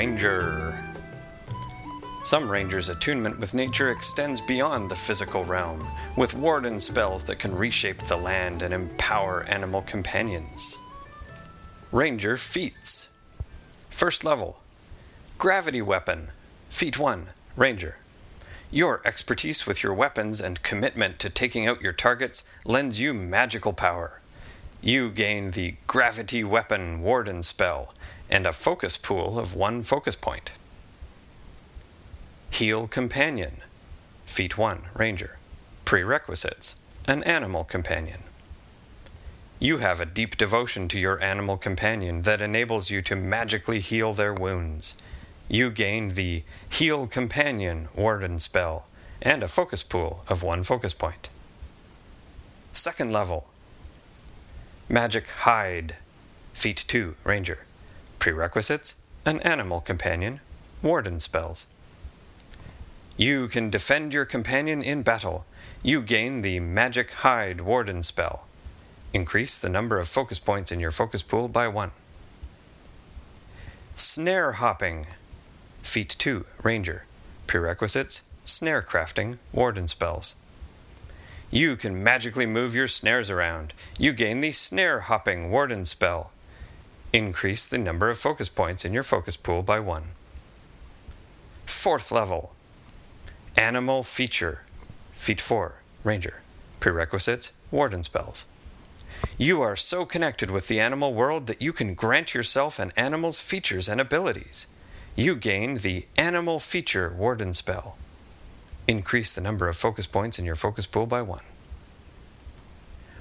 Ranger. Some rangers' attunement with nature extends beyond the physical realm, with warden spells that can reshape the land and empower animal companions. Ranger feats. First level Gravity Weapon, Feat 1, Ranger. Your expertise with your weapons and commitment to taking out your targets lends you magical power. You gain the Gravity Weapon Warden spell and a focus pool of one focus point. Heal Companion, Feat 1, Ranger. Prerequisites An animal companion. You have a deep devotion to your animal companion that enables you to magically heal their wounds. You gain the Heal Companion Warden spell and a focus pool of one focus point. Second level Magic Hide, Feat 2, Ranger. Prerequisites An animal companion, Warden spells. You can defend your companion in battle. You gain the Magic Hide Warden spell. Increase the number of focus points in your focus pool by one. Snare Hopping, Feat 2, Ranger. Prerequisites Snare Crafting, Warden spells. You can magically move your snares around. You gain the Snare Hopping Warden spell. Increase the number of focus points in your focus pool by one. Fourth level Animal Feature, Feat 4, Ranger. Prerequisites Warden spells. You are so connected with the animal world that you can grant yourself an animal's features and abilities. You gain the Animal Feature Warden spell. Increase the number of focus points in your focus pool by one.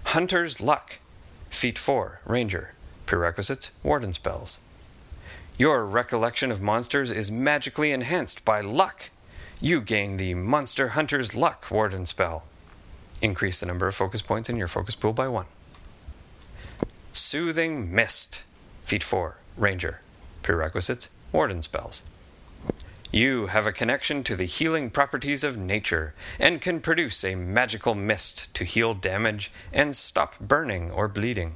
Hunter's Luck, Feat 4, Ranger. Prerequisites Warden spells. Your recollection of monsters is magically enhanced by luck. You gain the Monster Hunter's Luck Warden spell. Increase the number of focus points in your focus pool by one. Soothing Mist, Feat 4, Ranger. Prerequisites Warden spells. You have a connection to the healing properties of nature and can produce a magical mist to heal damage and stop burning or bleeding.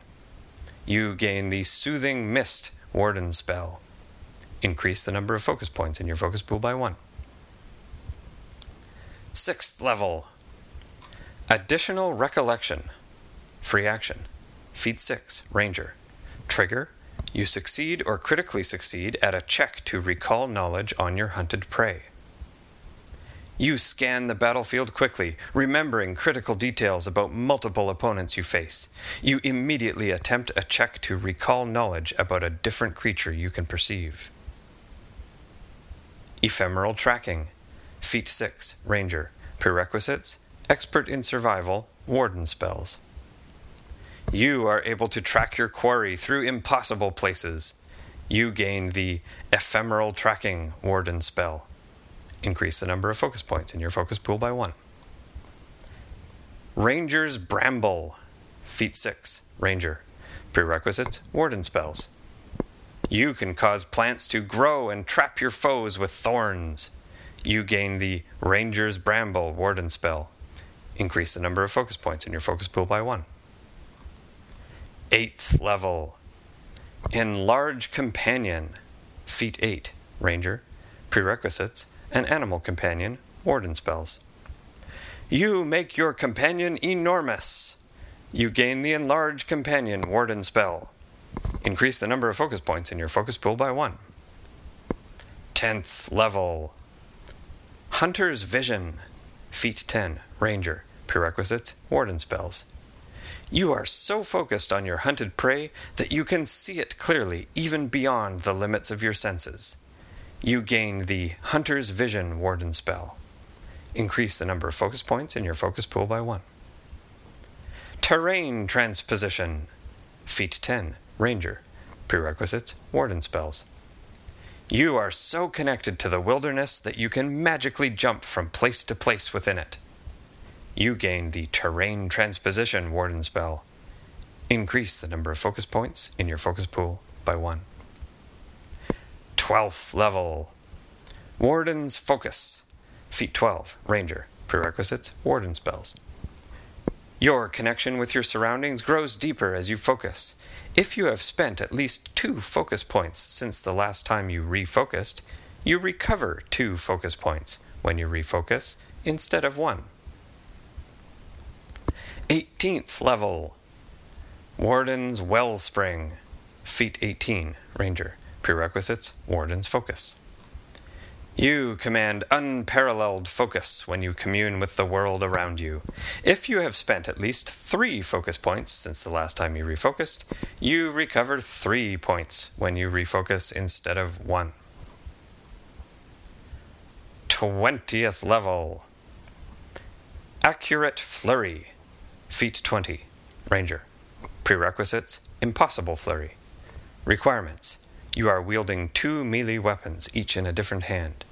You gain the Soothing Mist Warden spell. Increase the number of focus points in your focus pool by one. Sixth level Additional Recollection. Free action. Feat 6, Ranger. Trigger. You succeed or critically succeed at a check to recall knowledge on your hunted prey. You scan the battlefield quickly, remembering critical details about multiple opponents you face. You immediately attempt a check to recall knowledge about a different creature you can perceive. Ephemeral Tracking. Feat 6, Ranger. Prerequisites Expert in Survival, Warden spells. You are able to track your quarry through impossible places. You gain the Ephemeral Tracking Warden spell. Increase the number of focus points in your focus pool by one. Ranger's Bramble, Feat 6, Ranger. Prerequisites Warden spells. You can cause plants to grow and trap your foes with thorns. You gain the Ranger's Bramble Warden spell. Increase the number of focus points in your focus pool by one. Eighth level. Enlarge Companion. Feat 8. Ranger. Prerequisites. An animal companion. Warden spells. You make your companion enormous. You gain the Enlarge Companion Warden spell. Increase the number of focus points in your focus pool by one. Tenth level. Hunter's Vision. Feat 10. Ranger. Prerequisites Warden spells. You are so focused on your hunted prey that you can see it clearly, even beyond the limits of your senses. You gain the Hunter's Vision Warden spell. Increase the number of focus points in your focus pool by one. Terrain Transposition. Feat 10. Ranger. Prerequisites Warden spells. You are so connected to the wilderness that you can magically jump from place to place within it. You gain the Terrain Transposition Warden spell. Increase the number of focus points in your focus pool by one. 12th level. Warden's Focus. Feat 12. Ranger. Prerequisites Warden spells. Your connection with your surroundings grows deeper as you focus. If you have spent at least two focus points since the last time you refocused, you recover two focus points when you refocus instead of one. 18th level Warden's Wellspring, Feat 18, Ranger. Prerequisites Warden's Focus. You command unparalleled focus when you commune with the world around you. If you have spent at least three focus points since the last time you refocused, you recover three points when you refocus instead of one. 20th level Accurate Flurry, Feat 20, Ranger. Prerequisites Impossible Flurry. Requirements you are wielding two melee weapons, each in a different hand.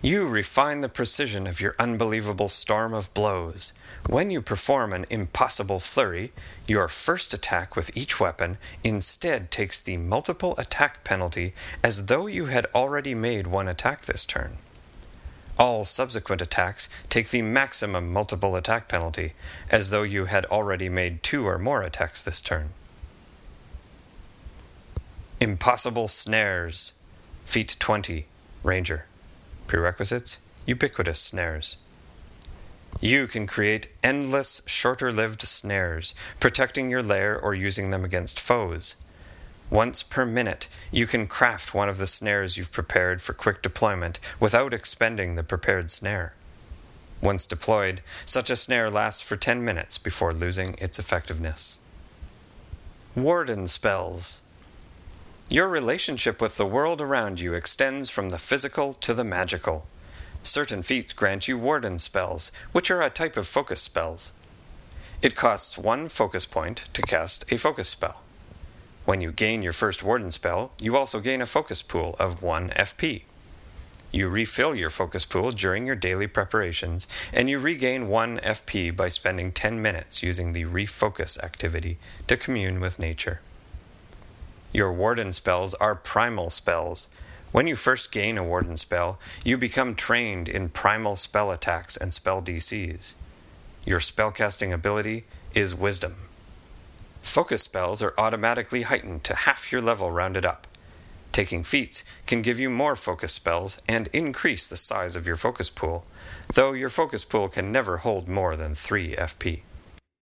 You refine the precision of your unbelievable storm of blows. When you perform an impossible flurry, your first attack with each weapon instead takes the multiple attack penalty as though you had already made one attack this turn. All subsequent attacks take the maximum multiple attack penalty, as though you had already made two or more attacks this turn. Impossible Snares. Feat 20. Ranger. Prerequisites Ubiquitous Snares. You can create endless, shorter lived snares, protecting your lair or using them against foes. Once per minute, you can craft one of the snares you've prepared for quick deployment without expending the prepared snare. Once deployed, such a snare lasts for 10 minutes before losing its effectiveness. Warden Spells your relationship with the world around you extends from the physical to the magical. Certain feats grant you warden spells, which are a type of focus spells. It costs one focus point to cast a focus spell. When you gain your first warden spell, you also gain a focus pool of 1 FP. You refill your focus pool during your daily preparations, and you regain 1 FP by spending 10 minutes using the refocus activity to commune with nature. Your warden spells are primal spells. When you first gain a warden spell, you become trained in primal spell attacks and spell DCs. Your spellcasting ability is wisdom. Focus spells are automatically heightened to half your level rounded up. Taking feats can give you more focus spells and increase the size of your focus pool, though your focus pool can never hold more than 3 FP.